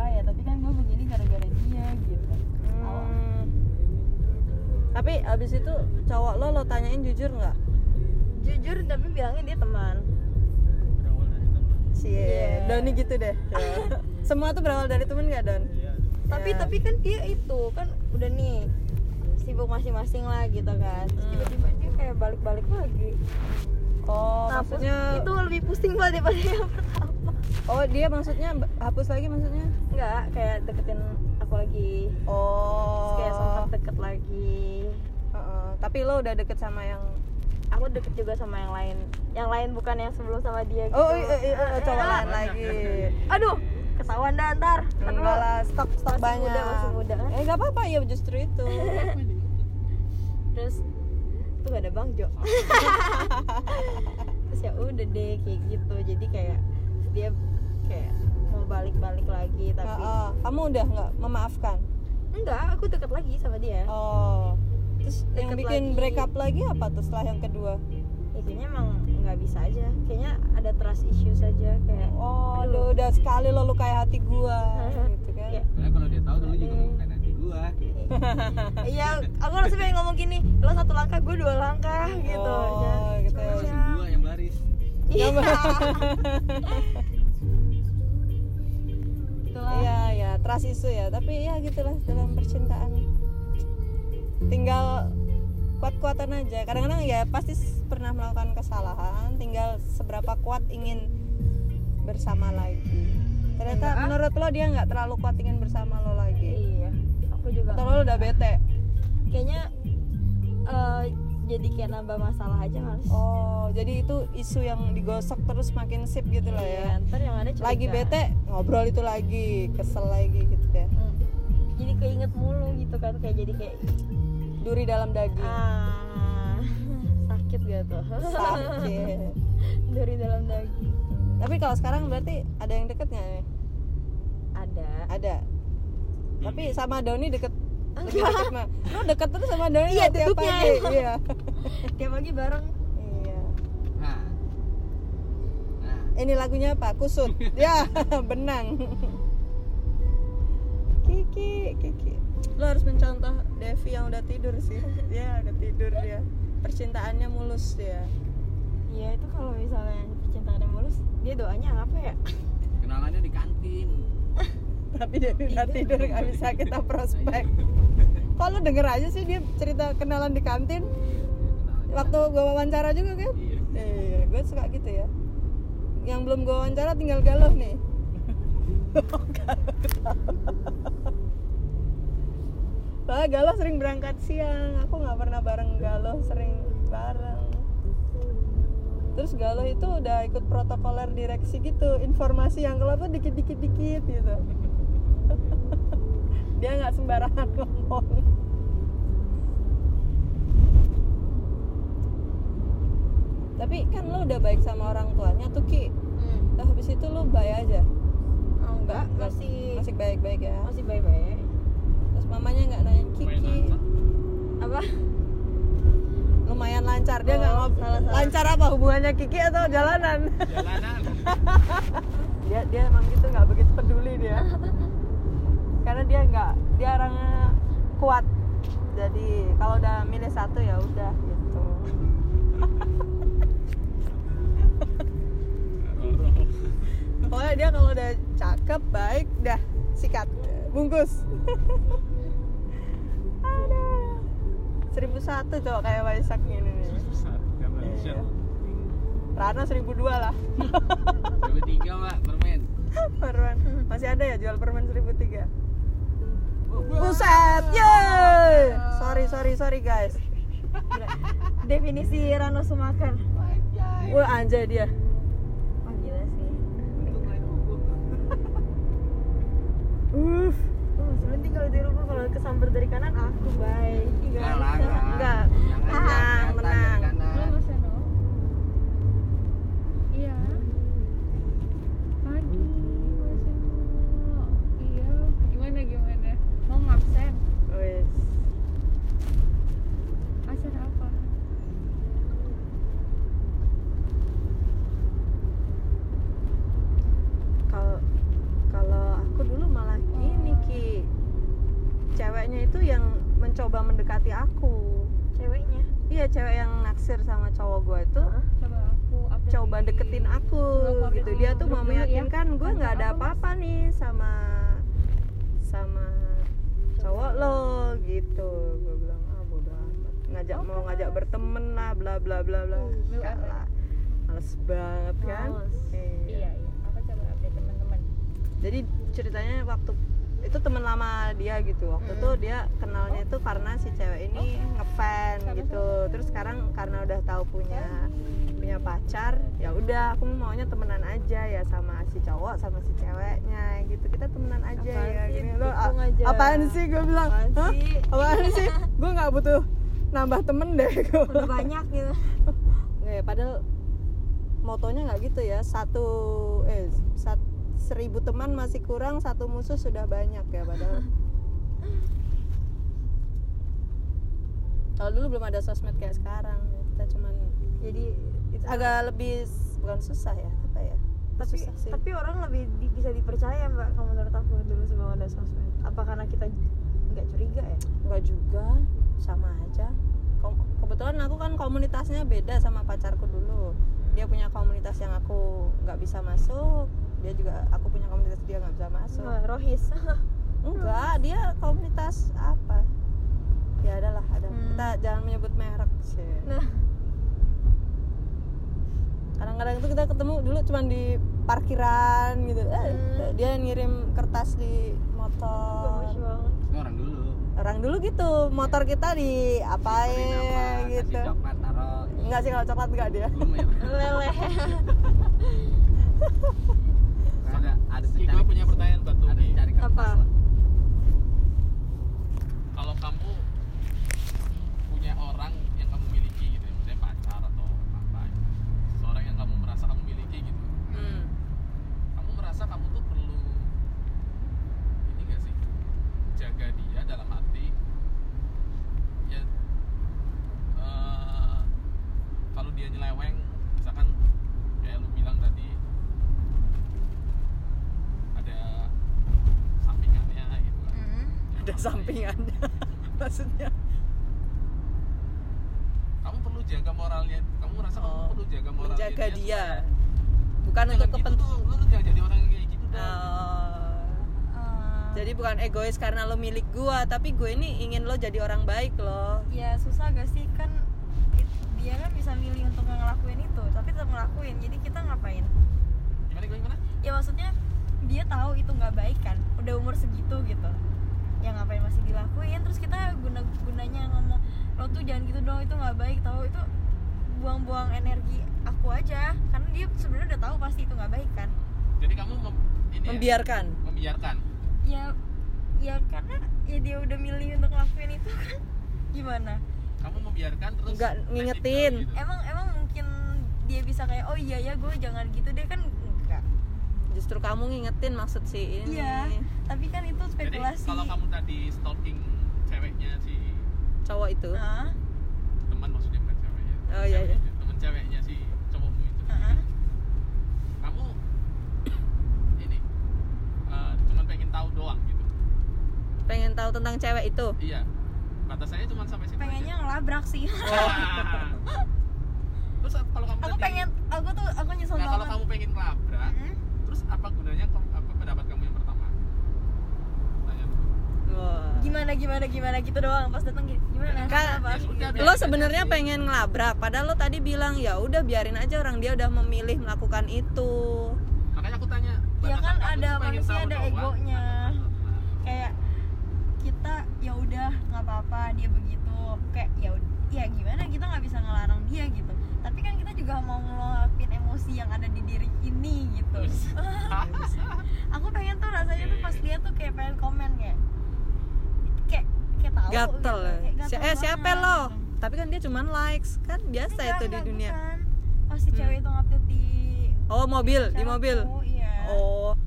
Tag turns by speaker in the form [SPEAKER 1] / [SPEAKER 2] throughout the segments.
[SPEAKER 1] apa ya tapi kan gue begini gara-gara dia gitu Awal.
[SPEAKER 2] Hmm. Tapi abis itu cowok lo lo tanyain jujur nggak?
[SPEAKER 1] jujur tapi bilangnya dia teman
[SPEAKER 2] Cie,
[SPEAKER 1] Iya.
[SPEAKER 2] Doni gitu deh. Semua tuh berawal dari temen nggak Don?
[SPEAKER 3] iya
[SPEAKER 1] tapi
[SPEAKER 2] Ya.
[SPEAKER 1] tapi kan dia itu kan udah nih sibuk masing-masing lah gitu kan Terus
[SPEAKER 2] Hmm.
[SPEAKER 1] tiba-tiba dia kayak balik-balik lagi
[SPEAKER 2] Oh,
[SPEAKER 1] nah
[SPEAKER 2] maksudnya
[SPEAKER 1] itu lebih pusing banget daripada yang pertama
[SPEAKER 2] Oh, dia maksudnya hapus lagi maksudnya?
[SPEAKER 1] enggak kayak deketin aku lagi
[SPEAKER 2] Oh.
[SPEAKER 1] Terus kayak sempat deket lagi
[SPEAKER 2] Heeh. Tapi lo udah deket sama yang
[SPEAKER 1] aku deket juga sama yang lain yang lain bukan yang sebelum sama dia gitu.
[SPEAKER 2] Oh, iya, iya, iya,
[SPEAKER 1] eh,
[SPEAKER 2] lain lagi.
[SPEAKER 1] aduh ketahuan dah ntar.
[SPEAKER 2] Enggak lah, stok stok
[SPEAKER 1] Masih
[SPEAKER 2] banyak.
[SPEAKER 1] muda, masih muda?
[SPEAKER 2] Eh, nggak apa-apa ya justru itu.
[SPEAKER 1] terus tuh gak ada bang Jo terus ya udah deh kayak gitu jadi kayak dia kayak mau balik-balik lagi tapi
[SPEAKER 2] Heeh. Kamu udah nggak memaafkan?
[SPEAKER 1] enggak aku deket lagi sama dia
[SPEAKER 2] Oh. Terus yang
[SPEAKER 1] Deket
[SPEAKER 2] bikin
[SPEAKER 1] lagi.
[SPEAKER 2] break up lagi apa tuh setelah yang kedua?
[SPEAKER 1] ya kayaknya emang nggak bisa aja kayaknya ada trust issue saja kayak
[SPEAKER 2] Oh,
[SPEAKER 1] aduh.
[SPEAKER 2] udah sekali lo lukai hati gua gitu kan.
[SPEAKER 1] Iya.
[SPEAKER 3] karena kalau dia tahu dulu juga bukan hati gua
[SPEAKER 1] iya aku langsung pengen ngomong gini lo satu langkah gue dua langkah gitu
[SPEAKER 2] Oh,
[SPEAKER 1] Jangan-
[SPEAKER 2] gitu ya.
[SPEAKER 3] langsung dua yang baris
[SPEAKER 1] iya
[SPEAKER 2] Iya, ya, trust isu ya. Tapi ya gitulah dalam percintaan. Tinggal kuat-kuatan aja. Kadang-kadang ya pasti pernah melakukan kesalahan, tinggal seberapa kuat ingin bersama lagi. Ternyata
[SPEAKER 1] Enggak.
[SPEAKER 2] menurut lo dia nggak terlalu kuat ingin bersama lo lagi.
[SPEAKER 1] Aku juga
[SPEAKER 2] Atau lo udah bete?
[SPEAKER 1] kayaknya eh, jadi kayak nambah masalah aja males
[SPEAKER 2] Oh, jadi itu isu yang digosok terus makin sip gitu lah ya.
[SPEAKER 1] Iya, ntar yang ada curiga.
[SPEAKER 2] Lagi bete, ngobrol itu lagi, kesel lagi gitu ya.
[SPEAKER 1] Hmm. jadi keinget mulu gitu kan kayak jadi kayak
[SPEAKER 2] Duri dalam daging.
[SPEAKER 1] ah sakit gak tuh
[SPEAKER 2] Sakit.
[SPEAKER 1] dari dalam daging
[SPEAKER 2] Tapi kalau sekarang berarti ada yang deket nggak nih?
[SPEAKER 1] ada
[SPEAKER 2] Ada. Tapi sama Doni deket lebih deket mah. Lo deket terus sama Doni
[SPEAKER 1] Iya,
[SPEAKER 2] tiap
[SPEAKER 1] duduknya
[SPEAKER 2] pagi?
[SPEAKER 1] emang.
[SPEAKER 2] Iya.
[SPEAKER 1] tiap pagi bareng
[SPEAKER 2] Iya.
[SPEAKER 3] nah nah
[SPEAKER 2] Ini lagunya apa? Kusut. ya, benang. Kiki, Kiki. Lo harus mencontoh Devi yang udah tidur sih. Dia udah tidur dia. Percintaannya mulus dia.
[SPEAKER 1] iya itu kalau misalnya percintaan yang mulus dia doanya apa ya
[SPEAKER 3] kenalannya di kantin
[SPEAKER 2] Tapi dia udah tidur nggak bisa kita prospek. Kalau denger aja sih dia cerita kenalan di kantin. Waktu gua wawancara juga kan?
[SPEAKER 3] iya
[SPEAKER 2] Iya, gue suka gitu ya. Yang belum gue wawancara tinggal galuh nih. Soalnya galuh sering berangkat siang, aku nggak pernah bareng galuh, sering bareng. Terus galuh itu udah ikut protokoler direksi gitu, informasi yang keluar tuh dikit-dikit dikit gitu. Dia nggak sembarangan ngomong. Tapi kan lo udah baik sama orang tuanya tuh Ki.
[SPEAKER 1] hmm.
[SPEAKER 2] Nah, habis itu lo baik aja.
[SPEAKER 1] oh, enggak masih
[SPEAKER 2] masih baik-baik ya.
[SPEAKER 1] masih baik baik
[SPEAKER 2] Terus mamanya nggak nanya Kiki.
[SPEAKER 1] apa
[SPEAKER 2] Lumayan lancar dia
[SPEAKER 1] Oh,
[SPEAKER 2] nggak ngob-
[SPEAKER 1] salah, salah.
[SPEAKER 2] lancar apa hubungannya Kiki atau jalanan?
[SPEAKER 3] jalanan
[SPEAKER 2] dia dia emang gitu nggak begitu peduli dia. Karena dia nggak dia orangnya kuat. Jadi kalau udah milih satu ya udah gitu. Pokoknya dia kalau udah cakep, baik, dah sikat, bungkus. Ada. Seribu satu cowok kayak Waisak gini nih. Iya. Rano seribu dua lah.
[SPEAKER 3] Coba tiga mbak permen
[SPEAKER 2] permen masih ada ya jual permen seribu tiga. Buset, yeay. Sorry, sorry, sorry guys.
[SPEAKER 1] Definisi Rano Sumakan
[SPEAKER 2] Wah anjay dia.
[SPEAKER 1] oh gila sih
[SPEAKER 2] Uff.
[SPEAKER 1] Oh, sebenarnya kalau di rumah kalau kesambar dari kanan aku baik.
[SPEAKER 3] Enggak lah, enggak.
[SPEAKER 2] Enggak.
[SPEAKER 3] Jangan
[SPEAKER 2] Tenang,
[SPEAKER 3] jangan
[SPEAKER 2] tenang.
[SPEAKER 3] dari kanan.
[SPEAKER 4] Halo Mas Eno Iya Pagi Mas Eno Iya Gimana gimana Mau ngabsen
[SPEAKER 2] Wes.
[SPEAKER 4] Absen apa
[SPEAKER 2] Kalau kalau aku dulu malah ceweknya itu yang mencoba mendekati aku
[SPEAKER 1] ceweknya
[SPEAKER 2] iya cewek yang naksir sama cowok gue itu
[SPEAKER 4] coba aku update
[SPEAKER 2] coba
[SPEAKER 4] di-
[SPEAKER 2] deketin aku
[SPEAKER 4] Coba aku
[SPEAKER 2] gitu
[SPEAKER 4] update
[SPEAKER 2] dia
[SPEAKER 4] di
[SPEAKER 2] tuh
[SPEAKER 4] grup
[SPEAKER 2] mau
[SPEAKER 4] dulu ya.
[SPEAKER 2] meyakinkan gue
[SPEAKER 4] Tentang
[SPEAKER 2] nggak ada
[SPEAKER 4] apa, Mas?
[SPEAKER 2] apa-apa nih sama sama cowok lo gitu gue bilang ah bodo amat ngajak
[SPEAKER 1] Oh,
[SPEAKER 2] mau ngajak berteman lah bla bla bla bla
[SPEAKER 1] Uh,
[SPEAKER 2] Enggak
[SPEAKER 4] apa?
[SPEAKER 2] lah males banget kan
[SPEAKER 1] Males.
[SPEAKER 4] iya iya aku coba update teman-teman
[SPEAKER 2] jadi ceritanya waktu itu teman lama dia gitu waktu
[SPEAKER 1] Mm.
[SPEAKER 2] itu dia kenalnya itu karena si cewek ini ngefan
[SPEAKER 4] Sama
[SPEAKER 2] gitu terus sekarang karena udah tahu punya punya pacar ya udah aku maunya temenan aja ya sama si cowok sama si ceweknya gitu. Kita temenan aja
[SPEAKER 1] Apaan
[SPEAKER 2] ya
[SPEAKER 1] sih,
[SPEAKER 2] gini. Lo
[SPEAKER 1] dukung aja.
[SPEAKER 2] apaan sih? Gue bilang
[SPEAKER 1] Apaan
[SPEAKER 2] Hah?
[SPEAKER 1] sih?
[SPEAKER 2] apaan sih? Gue nggak butuh nambah temen deh gue
[SPEAKER 1] udah banyak gitu.
[SPEAKER 2] Nggak ya, padahal motonya nggak gitu ya. Satu eh sat, seribu teman masih kurang satu musuh sudah banyak ya padahal. Kalau dulu belum ada sosmed kayak sekarang. Kita cuman
[SPEAKER 1] jadi itu
[SPEAKER 2] agak lebih bukan susah ya apa ya?
[SPEAKER 1] Tapi
[SPEAKER 2] susah sih.
[SPEAKER 1] tapi orang lebih di- bisa dipercaya mbak kalau menurut aku dulu sebelum ada sosmed. Apa karena kita nggak curiga ya?
[SPEAKER 2] Enggak juga. Sama aja. Kom- kebetulan aku kan komunitasnya beda sama pacarku dulu. Dia punya komunitas yang aku nggak bisa masuk. Dia juga aku punya komunitas dia nggak bisa masuk.
[SPEAKER 1] Nggak, rohis.
[SPEAKER 2] Enggak dia komunitas apa? Ya adalah ada.
[SPEAKER 1] Hmm.
[SPEAKER 2] kita jangan menyebut merek sih.
[SPEAKER 1] Nah
[SPEAKER 2] kadang-kadang itu kita ketemu dulu cuman di parkiran gitu. Eh,
[SPEAKER 1] Hmm.
[SPEAKER 2] dia ngirim kertas di motor.
[SPEAKER 3] Orang dulu.
[SPEAKER 2] Orang dulu gitu. Motor kita di apain
[SPEAKER 3] nama,
[SPEAKER 2] gitu.
[SPEAKER 3] kasih coklat taruh
[SPEAKER 2] enggak sih kalau coklat enggak dia.
[SPEAKER 3] Ya?
[SPEAKER 1] Lele
[SPEAKER 3] ada ada
[SPEAKER 5] gue punya pertanyaan buat
[SPEAKER 3] ada kertas
[SPEAKER 1] Apa?
[SPEAKER 3] lah.
[SPEAKER 5] Kalau kamu punya orang yang kamu miliki gitu, ya, misalnya pacar atau apa, seorang yang kamu merasa kamu miliki gitu,
[SPEAKER 2] Hmm.
[SPEAKER 5] kamu merasa kamu tuh perlu ini gak sih jaga dia dalam arti ya eh, kalau dia nyeleweng misalkan kayak lu bilang tadi ada sampingannya gitu kan
[SPEAKER 1] Hmm.
[SPEAKER 5] Yang
[SPEAKER 2] ada
[SPEAKER 5] apa,
[SPEAKER 2] sampingannya maksudnya
[SPEAKER 5] kamu perlu jaga moralnya kamu merasa
[SPEAKER 2] Oh,
[SPEAKER 5] kamu perlu jaga moralnya
[SPEAKER 2] menjaga dia
[SPEAKER 5] supaya-
[SPEAKER 2] bukan
[SPEAKER 5] Jangan
[SPEAKER 2] untuk
[SPEAKER 5] gitu
[SPEAKER 2] kepentingan
[SPEAKER 5] tuh, lu tuh jangan jadi orang yang kayak gitu dong
[SPEAKER 1] Eh,
[SPEAKER 2] jadi bukan egois karena gua tapi gue ini ingin lo jadi orang baik loh
[SPEAKER 1] ya susah gak sih? Kan it- dia kan bisa milih untuk ngelakuin itu tapi tetap ngelakuin. Jadi kita ngapain?
[SPEAKER 5] Gimana gimana gimana?
[SPEAKER 1] Ya maksudnya dia tahu itu nggak baik kan? Udah umur segitu gitu. Ya ngapain masih dilakuin? Terus kita guna gunanya ngomong lo tuh jangan gitu dong itu nggak baik tahu itu buang-buang energi aku aja. Karena dia sebenarnya udah tahu pasti itu nggak baik kan?
[SPEAKER 5] Jadi kamu mem- ini ya,
[SPEAKER 2] membiarkan.
[SPEAKER 5] Membiarkan?
[SPEAKER 1] Ya ya karena ya dia udah milih untuk ngelakuin itu kan gimana
[SPEAKER 5] kamu membiarkan terus
[SPEAKER 2] Nggak ngingetin.
[SPEAKER 5] gitu.
[SPEAKER 1] emang emang mungkin dia bisa kayak oh iya ya gue jangan gitu deh kan enggak
[SPEAKER 2] justru kamu ngingetin maksud si ini
[SPEAKER 1] Iya. tapi kan itu
[SPEAKER 5] jadi
[SPEAKER 1] spekulasi
[SPEAKER 5] kalau kamu tadi stalking ceweknya si
[SPEAKER 2] cowok itu
[SPEAKER 1] Hah?
[SPEAKER 5] teman maksudnya bukan ceweknya
[SPEAKER 2] Oh, iya, iya.
[SPEAKER 5] Teman ceweknya si cowokmu itu
[SPEAKER 1] Heeh.
[SPEAKER 5] kamu ini eh, cuman pengen tahu doang gitu
[SPEAKER 2] pengen tahu tentang cewek itu
[SPEAKER 5] iya batasannya cuma sampai situ
[SPEAKER 1] pengennya
[SPEAKER 5] aja.
[SPEAKER 1] ngelabrak sih
[SPEAKER 5] Wah. terus kalau kamu
[SPEAKER 1] aku
[SPEAKER 5] tadi-
[SPEAKER 1] pengen aku tuh aku nyesel
[SPEAKER 5] nah kalau kamu pengen ngelabrak
[SPEAKER 1] Mm-mm.
[SPEAKER 5] terus apa gunanya apa pendapat kamu yang pertama tanya dulu.
[SPEAKER 2] Wah.
[SPEAKER 1] gimana gimana gimana gitu doang pas datang gitu gimana
[SPEAKER 2] Kan,
[SPEAKER 1] Kenapa?
[SPEAKER 5] ya sudah,
[SPEAKER 1] Gitu.
[SPEAKER 5] biar-
[SPEAKER 2] lo sebenarnya pengen ngelabrak padahal lo tadi bilang ya udah biarin aja orang dia udah memilih melakukan itu
[SPEAKER 5] makanya aku tanya
[SPEAKER 1] Ya kan ada manusia ada
[SPEAKER 5] doang,
[SPEAKER 1] egonya.
[SPEAKER 5] atau-
[SPEAKER 1] kayak kita ya udah nggak apa-apa dia begitu. Kayak ya ya gimana kita nggak bisa ngelarang dia gitu. Tapi kan kita juga mau ngeluapin emosi yang ada di diri ini gitu. Aku pengen tuh rasanya tuh pas dia tuh kayak pengen komen kayak kayak kayak tahu
[SPEAKER 2] gatel.
[SPEAKER 1] gitu. Kayak gatel
[SPEAKER 2] eh siapa lo?
[SPEAKER 1] gitu.
[SPEAKER 2] tapi kan dia cuman likes. Kan biasa itu di dunia.
[SPEAKER 1] bukan. pas si cewek
[SPEAKER 2] Hmm.
[SPEAKER 1] itu ngupdate di
[SPEAKER 2] oh mobil di mobil.
[SPEAKER 1] iya.
[SPEAKER 2] Oh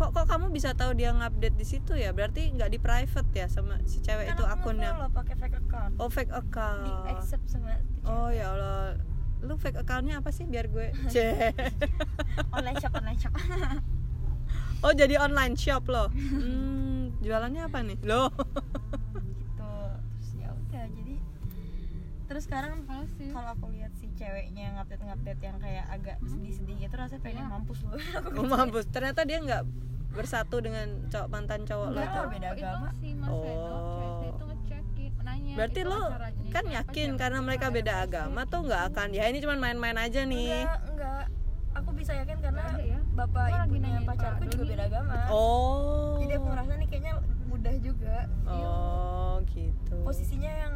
[SPEAKER 2] kok kok kamu bisa tahu dia ngupdate di situ ya? Berarti nggak di private ya sama si cewek
[SPEAKER 1] kan
[SPEAKER 2] itu
[SPEAKER 1] aku
[SPEAKER 2] akunnya?
[SPEAKER 1] nge-follow pakai fake account.
[SPEAKER 2] Oh fake
[SPEAKER 1] di
[SPEAKER 2] account
[SPEAKER 1] accept sama
[SPEAKER 2] oh ya allah. Lu fake accountnya apa sih? Biar gue cek.
[SPEAKER 1] Online shop online shop.
[SPEAKER 2] Oh jadi online shop loh? Hmm, jualannya apa nih? Lo
[SPEAKER 1] gitu terus ya udah jadi terus sekarang
[SPEAKER 4] Kalau
[SPEAKER 1] aku lihat si ceweknya ngupdate ngupdate yang kayak agak sedih-sedih gitu rasanya pengen
[SPEAKER 4] Iya.
[SPEAKER 1] mampus loh.
[SPEAKER 2] Oh, mampus. Ternyata dia nggak bersatu dengan cowok mantan cowok lo tuh
[SPEAKER 1] beda agama.
[SPEAKER 4] itu sih mas Eno
[SPEAKER 2] Oh.
[SPEAKER 4] itu ngecekin nanya
[SPEAKER 2] berarti
[SPEAKER 4] itu
[SPEAKER 2] lo kan yakin
[SPEAKER 4] jam
[SPEAKER 2] karena mereka beda agama tuh nggak akan ya? Ini cuma main-main aja nih.
[SPEAKER 1] Enggak enggak. Aku bisa yakin karena
[SPEAKER 4] ya?
[SPEAKER 1] bapak
[SPEAKER 4] Aku lagi
[SPEAKER 1] ibunya pacarku juga beda agama.
[SPEAKER 2] Oh.
[SPEAKER 1] Jadi aku ngerasa nih kayaknya mudah juga.
[SPEAKER 2] Oh gitu.
[SPEAKER 1] Posisinya yang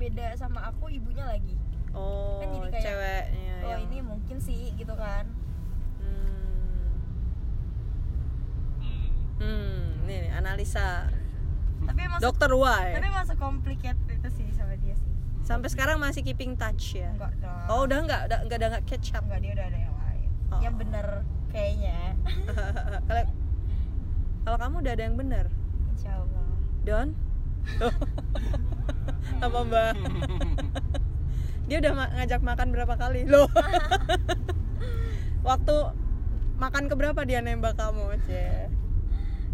[SPEAKER 1] beda sama aku ibunya lagi.
[SPEAKER 2] Oh
[SPEAKER 1] kan jadi kayak,
[SPEAKER 2] ceweknya
[SPEAKER 1] oh
[SPEAKER 2] yang-
[SPEAKER 1] ini mungkin sih gitu kan.
[SPEAKER 2] Hmm.
[SPEAKER 5] Hmm.
[SPEAKER 2] hmm ini nih, analisa.
[SPEAKER 1] Tapi emang
[SPEAKER 2] dokter
[SPEAKER 1] tapi
[SPEAKER 2] Y
[SPEAKER 1] emang complicated itu sih sama dia sih.
[SPEAKER 2] Sampai sekarang masih keeping touch ya?
[SPEAKER 1] Enggak dong
[SPEAKER 2] oh udah nggak udah nggak ada nggak catch up
[SPEAKER 1] enggak dia udah ada yang lain.
[SPEAKER 2] Oh.
[SPEAKER 1] yang bener kayaknya.
[SPEAKER 2] Kalau kalau kamu udah ada yang bener?
[SPEAKER 1] Insya Allah.
[SPEAKER 2] Don apa mbak dia udah ma- ngajak makan berapa kali loh waktu makan keberapa dia nembak kamu cie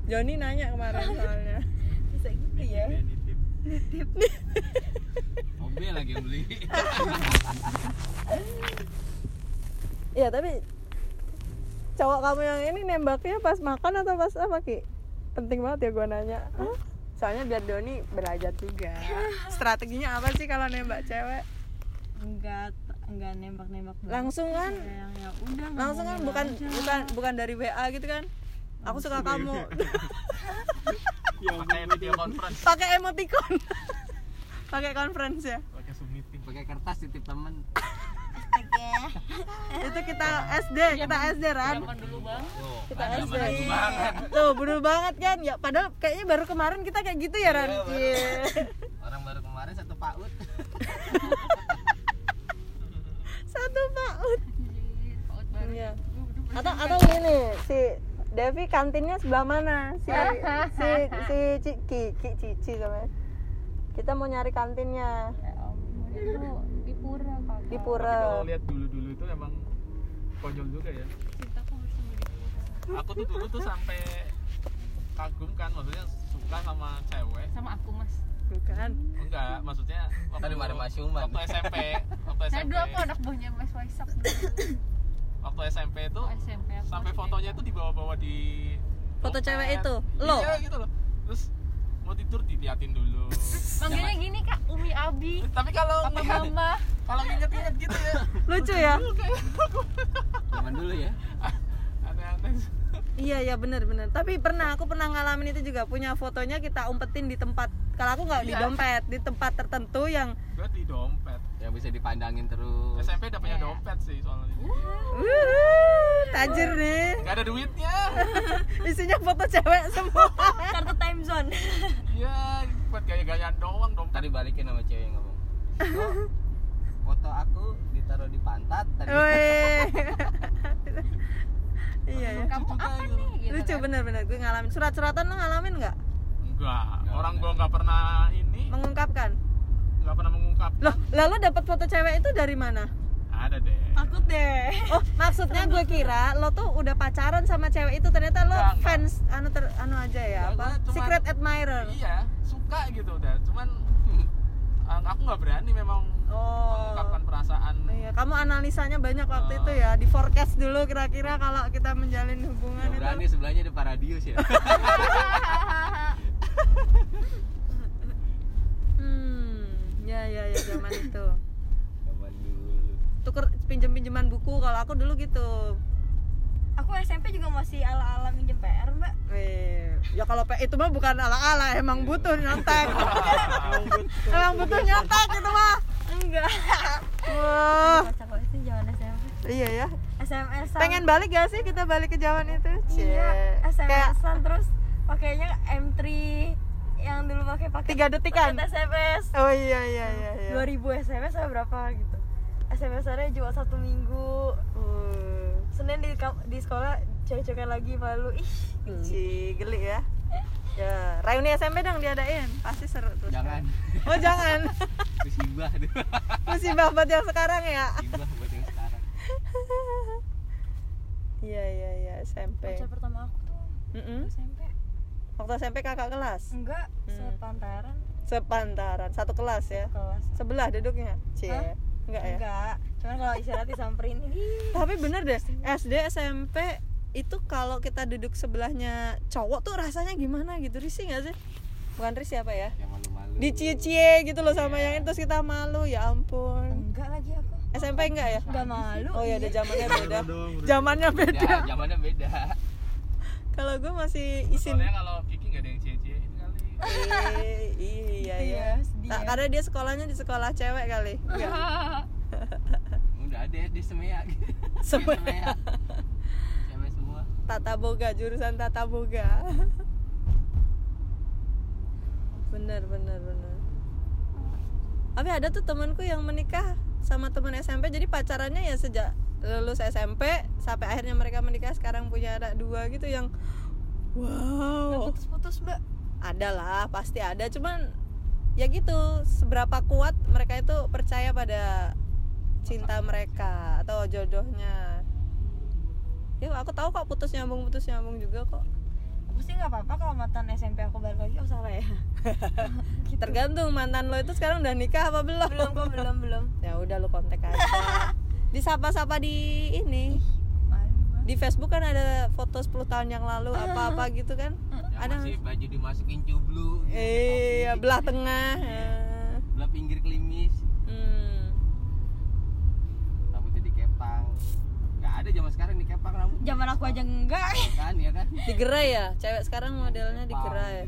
[SPEAKER 2] Joni nanya kemarin soalnya
[SPEAKER 1] bisa gitu ya
[SPEAKER 5] Nitip, nitip. mobil lagi yang beli
[SPEAKER 2] Iya tapi cowok kamu yang ini nembaknya pas makan atau pas apa ki? Penting banget ya gua nanya. Hah? Soalnya biar Doni belajar juga. Strateginya apa sih kalau nembak cewek?
[SPEAKER 1] enggak enggak nembak nembak
[SPEAKER 2] Langsung kan?
[SPEAKER 1] yang ya udah
[SPEAKER 2] Langsung kan bukan
[SPEAKER 1] aja.
[SPEAKER 2] bukan bukan dari WA gitu kan? Aku suka kamu.
[SPEAKER 5] pakai video conference
[SPEAKER 2] Pakai emoticon. Pakai conference ya.
[SPEAKER 5] pakai zoom meeting
[SPEAKER 3] pakai kertas titip temen.
[SPEAKER 2] Itu kita SD, kita SD Ran.
[SPEAKER 4] dulu bang
[SPEAKER 5] Tuh,
[SPEAKER 2] Kita SD.
[SPEAKER 5] banget
[SPEAKER 2] Tuh, bener banget kan? Ya padahal kayaknya baru kemarin kita kayak gitu ya Ran.
[SPEAKER 3] Iya, baru.
[SPEAKER 2] Iya.
[SPEAKER 3] orang baru kemarin satu paut
[SPEAKER 2] Satu
[SPEAKER 4] paut baru
[SPEAKER 2] Iya. Atau atau gini si Devi kantinnya sebelah mana si si si Ciki Ki Cici sama kita mau nyari kantinnya
[SPEAKER 4] Ya itu di pura kakak
[SPEAKER 2] di
[SPEAKER 5] Tapi
[SPEAKER 2] pura
[SPEAKER 5] kalau lihat dulu-dulu itu emang konyol juga ya.
[SPEAKER 4] Cintaku bersama di pura
[SPEAKER 5] aku tuh dulu tuh sampai kagum kan maksudnya suka sama cewek.
[SPEAKER 4] Sama aku mas.
[SPEAKER 2] Bukan.
[SPEAKER 5] Enggak maksudnya waktu,
[SPEAKER 3] Tadi mari Mas Yuman.
[SPEAKER 5] waktu SMP waktu
[SPEAKER 4] saya
[SPEAKER 5] SMP
[SPEAKER 4] dulu aku anak buahnya mas Waisak dulu
[SPEAKER 5] waktu SMP itu
[SPEAKER 4] Oh, SMP aku
[SPEAKER 5] sampai fotonya tuh dibawa-bawa di
[SPEAKER 2] Foto
[SPEAKER 5] dompet.
[SPEAKER 2] cewek itu? Lo?
[SPEAKER 5] iya gitu loh. Terus mau tidur diliatin dulu.
[SPEAKER 4] Manggilnya gini kak. Umi Abi.
[SPEAKER 5] Tapi kalau
[SPEAKER 4] Papa Mama
[SPEAKER 5] kalau inget-inget gitu ya.
[SPEAKER 2] Lucu ya?
[SPEAKER 3] Zaman dulu ya.
[SPEAKER 5] Aneh-aneh.
[SPEAKER 2] Iya iya bener bener. Tapi pernah aku pernah ngalamin itu juga. Punya fotonya kita umpetin di tempat kalau aku nggak di
[SPEAKER 5] Iya.
[SPEAKER 2] dompet di tempat tertentu yang
[SPEAKER 5] gue di dompet.
[SPEAKER 3] Yang bisa dipandangin terus.
[SPEAKER 5] SMP udah punya
[SPEAKER 4] Iya.
[SPEAKER 5] dompet sih soalnya.
[SPEAKER 2] Wuh, tajir nih.
[SPEAKER 5] Gak ada duitnya.
[SPEAKER 2] Isinya foto cewek semua.
[SPEAKER 1] Kartu time zone.
[SPEAKER 5] Iya buat gaya-gayaan doang dompet.
[SPEAKER 3] Tadi balikin sama cewek yang ngomong. "Oh, foto aku ditaruh di pantat tadi
[SPEAKER 2] iya ya.
[SPEAKER 4] kamu
[SPEAKER 5] juga
[SPEAKER 4] apa
[SPEAKER 5] gitu.
[SPEAKER 4] nih gitu
[SPEAKER 2] lucu
[SPEAKER 4] kan.
[SPEAKER 2] bener-bener. Gue ngalamin. Surat-suratan lo ngalamin nggak?
[SPEAKER 5] Enggak.
[SPEAKER 3] Enggak,
[SPEAKER 5] orang gua nggak pernah ini.
[SPEAKER 2] Mengungkapkan?
[SPEAKER 5] Nggak pernah mengungkap
[SPEAKER 2] loh lalu dapat foto cewek itu dari mana?
[SPEAKER 5] Ada deh.
[SPEAKER 1] Takut deh.
[SPEAKER 2] Oh maksudnya gue kira lo tuh udah pacaran sama cewek itu. Ternyata lo
[SPEAKER 5] Enggak, enggak.
[SPEAKER 2] fans anu ter, anu aja ya
[SPEAKER 5] Enggak,
[SPEAKER 2] apa?
[SPEAKER 5] gue cuman-
[SPEAKER 2] secret admirer.
[SPEAKER 5] Iya suka gitu udah. Cuman eh, aku nggak berani memang
[SPEAKER 2] oh.
[SPEAKER 5] mengungkapkan perasaan.
[SPEAKER 2] Iya kamu analisanya banyak waktu
[SPEAKER 5] Oh.
[SPEAKER 2] itu ya di forecast dulu kira-kira kalau kita menjalin hubungan
[SPEAKER 3] Nggak berani
[SPEAKER 2] itu
[SPEAKER 3] sebelahnya ada paradius ya?
[SPEAKER 2] Hmm ya ya ya zaman itu.
[SPEAKER 3] Zaman dulu.
[SPEAKER 2] Tuker pinjem pinjeman buku kalau aku dulu gitu
[SPEAKER 1] aku SMP juga masih ala ala minjem PR mbak
[SPEAKER 2] Eh, ya kalau pe- itu mah bukan ala-ala, emang butuh nyontek. emang butuh nyontek itu mah.
[SPEAKER 1] enggak
[SPEAKER 2] Wah,
[SPEAKER 1] itu zaman SMP
[SPEAKER 2] iya ya.
[SPEAKER 1] SMS.
[SPEAKER 2] Pengen balik gak sih kita balik ke zaman itu?
[SPEAKER 1] iya.
[SPEAKER 2] Kayak
[SPEAKER 1] SMS-an terus pakainya M3 yang dulu pakai pakai
[SPEAKER 2] tiga detikan.
[SPEAKER 1] SMS
[SPEAKER 2] Oh iya iya iya. iya.
[SPEAKER 1] 2000 SMS atau berapa gitu SMS-annya jual satu minggu
[SPEAKER 2] Uh,
[SPEAKER 1] Senin di, di sekolah cewek-cewek lagi malu ih
[SPEAKER 2] Ci, geli ya. Ya, reuni SMP dong diadain. Pasti seru tuh.
[SPEAKER 3] jangan
[SPEAKER 2] Oh, jangan.
[SPEAKER 3] musibah tuh
[SPEAKER 2] Musibah buat yang sekarang ya.
[SPEAKER 3] musibah buat yang sekarang
[SPEAKER 2] Iya iya iya SMP.
[SPEAKER 1] pacar pertama aku tuh
[SPEAKER 2] Mm-mm.
[SPEAKER 1] SMP
[SPEAKER 2] waktu SMP kakak kelas
[SPEAKER 1] enggak
[SPEAKER 2] Hmm.
[SPEAKER 1] sepantaran
[SPEAKER 2] sepantaran satu kelas ya
[SPEAKER 1] kelas
[SPEAKER 2] sebelah duduknya cie
[SPEAKER 1] Hah?
[SPEAKER 2] enggak ya
[SPEAKER 1] enggak cuman kalau istirahat disamperin
[SPEAKER 2] tapi bener deh SD SMP itu kalau kita duduk sebelahnya cowok tuh rasanya gimana gitu? Risih nggak sih? Bukan risih apa ya?
[SPEAKER 3] Yang malu-malu.
[SPEAKER 2] Dicie-cie gitu loh sama yang itu terus kita malu ya ampun.
[SPEAKER 1] Enggak lagi aku.
[SPEAKER 2] SMP enggak ya?
[SPEAKER 1] enggak malu
[SPEAKER 2] oh ya
[SPEAKER 1] iya.
[SPEAKER 2] ada zamannya beda. zamannya beda.
[SPEAKER 3] ya zamannya beda.
[SPEAKER 2] Kalau gue masih isin.
[SPEAKER 5] soalnya kalau Kiki nggak ada yang cie-cie kali.
[SPEAKER 2] Eh, iya
[SPEAKER 1] Gitu
[SPEAKER 2] ya.
[SPEAKER 1] ya,
[SPEAKER 2] Nah,
[SPEAKER 1] ya.
[SPEAKER 2] karena dia sekolahnya di sekolah cewek kali. Enggak.
[SPEAKER 3] ada di semea
[SPEAKER 2] Semua.
[SPEAKER 3] semea cewek semua
[SPEAKER 2] Tata Boga, jurusan Tata Boga. bener, bener, bener. Tapi ada tuh temanku yang menikah sama teman SMP, jadi pacarannya ya sejak lulus SMP sampai akhirnya mereka menikah sekarang punya anak dua gitu yang wow
[SPEAKER 1] putus-putus mbak
[SPEAKER 2] ada lah pasti ada cuman ya gitu seberapa kuat mereka itu percaya pada cinta mereka atau jodohnya. Ya aku tahu kok putus nyambung putus nyambung juga kok.
[SPEAKER 1] Aku sih nggak apa-apa kalau mantan SMP aku balik lagi oh salah ya.
[SPEAKER 2] Tergantung mantan lo itu sekarang udah nikah apa belum.
[SPEAKER 1] Belum kok belum belum.
[SPEAKER 2] Ya udah lo kontak aja. Disapa-sapa di ini. Di Facebook kan ada foto 10 tahun yang lalu apa-apa gitu kan?
[SPEAKER 3] Yang
[SPEAKER 2] ada
[SPEAKER 3] masih baju dimasukin cublu gitu,
[SPEAKER 2] eh
[SPEAKER 3] topi,
[SPEAKER 2] belah tengah.
[SPEAKER 3] Belah pinggir klimis
[SPEAKER 2] hmm.
[SPEAKER 3] rambutnya dikepang nggak ada zaman sekarang dikepang rambut.
[SPEAKER 1] Zaman aku aja enggak.
[SPEAKER 3] Kan ya kan?
[SPEAKER 2] Digerai ya cewek sekarang modelnya digerai.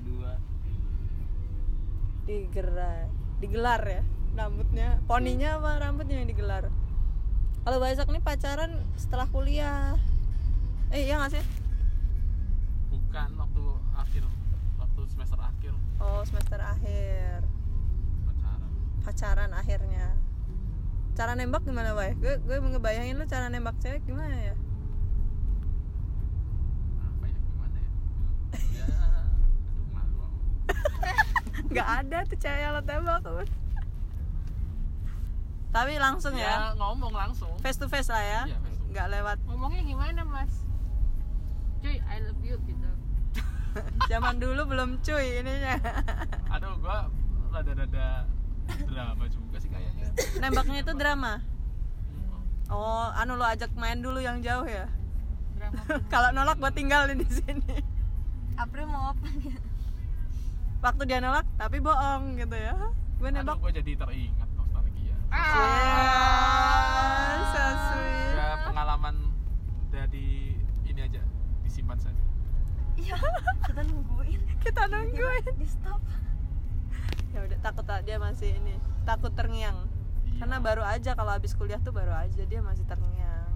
[SPEAKER 2] digerai digelar ya rambutnya. Poninya apa rambutnya yang digelar? Kalau Baisak nih pacaran setelah kuliah. Eh iya gak sih?
[SPEAKER 5] Bukan waktu akhir waktu semester akhir.
[SPEAKER 2] Oh semester akhir.
[SPEAKER 5] Pacaran.
[SPEAKER 2] Pacaran akhirnya cara nembak gimana Bay? gue gue mau ngebayangin lu cara nembak cewek gimana ya?
[SPEAKER 5] Ya gimana ya? Ya aduh malu aku.
[SPEAKER 2] nggak ada tuh cewek yang lo tembak tapi langsung ya,
[SPEAKER 5] ya ngomong langsung.
[SPEAKER 2] Face to face lah ya.
[SPEAKER 5] Iya, face to face.
[SPEAKER 2] nggak lewat.
[SPEAKER 4] Ngomongnya gimana mas? Cuy I love you gitu.
[SPEAKER 2] Zaman dulu belum cuy ininya.
[SPEAKER 5] Aduh gua rada-rada drama juga sih kayaknya
[SPEAKER 2] nembaknya itu drama? Oh anu lo ajak main dulu yang jauh ya?
[SPEAKER 4] Drama
[SPEAKER 2] kalau nolak gua tinggalin di sini.
[SPEAKER 1] April mau apa nih?
[SPEAKER 2] Waktu dia nolak tapi bohong gitu ya. Gue nembak.
[SPEAKER 5] Aduh gua jadi teringat nostalgia.
[SPEAKER 2] Ah, so sweet.
[SPEAKER 5] udah pengalaman udah di ini aja disimpan saja.
[SPEAKER 1] Iya kita nungguin.
[SPEAKER 2] Kita nungguin.
[SPEAKER 1] di stop.
[SPEAKER 2] Ya udah takut tak dia masih ini. Takut terngiang
[SPEAKER 5] Iya.
[SPEAKER 2] karena baru aja kalau habis kuliah tuh baru aja dia masih terngiang.